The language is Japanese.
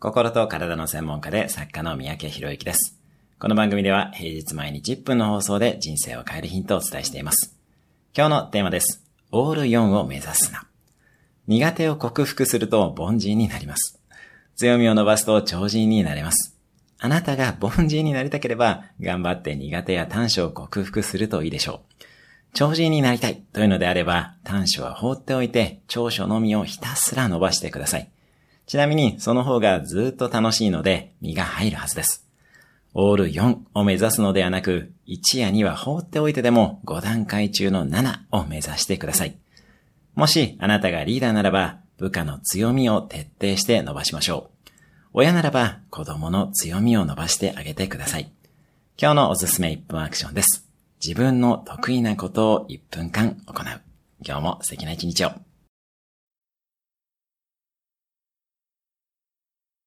心と体の専門家で作家の三宅博之です。この番組では平日毎日10分の放送で人生を変えるヒントをお伝えしています。今日のテーマです。オール4を目指すな。苦手を克服すると凡人になります。強みを伸ばすと超人になれます。あなたが凡人になりたければ、頑張って苦手や短所を克服するといいでしょう。超人になりたいというのであれば、短所は放っておいて、長所のみをひたすら伸ばしてください。ちなみにその方がずっと楽しいので身が入るはずです。オール4を目指すのではなく、1や2は放っておいてでも5段階中の7を目指してください。もしあなたがリーダーならば、部下の強みを徹底して伸ばしましょう。親ならば子供の強みを伸ばしてあげてください。今日のおすすめ1分アクションです。自分の得意なことを1分間行う。今日も素敵な一日を。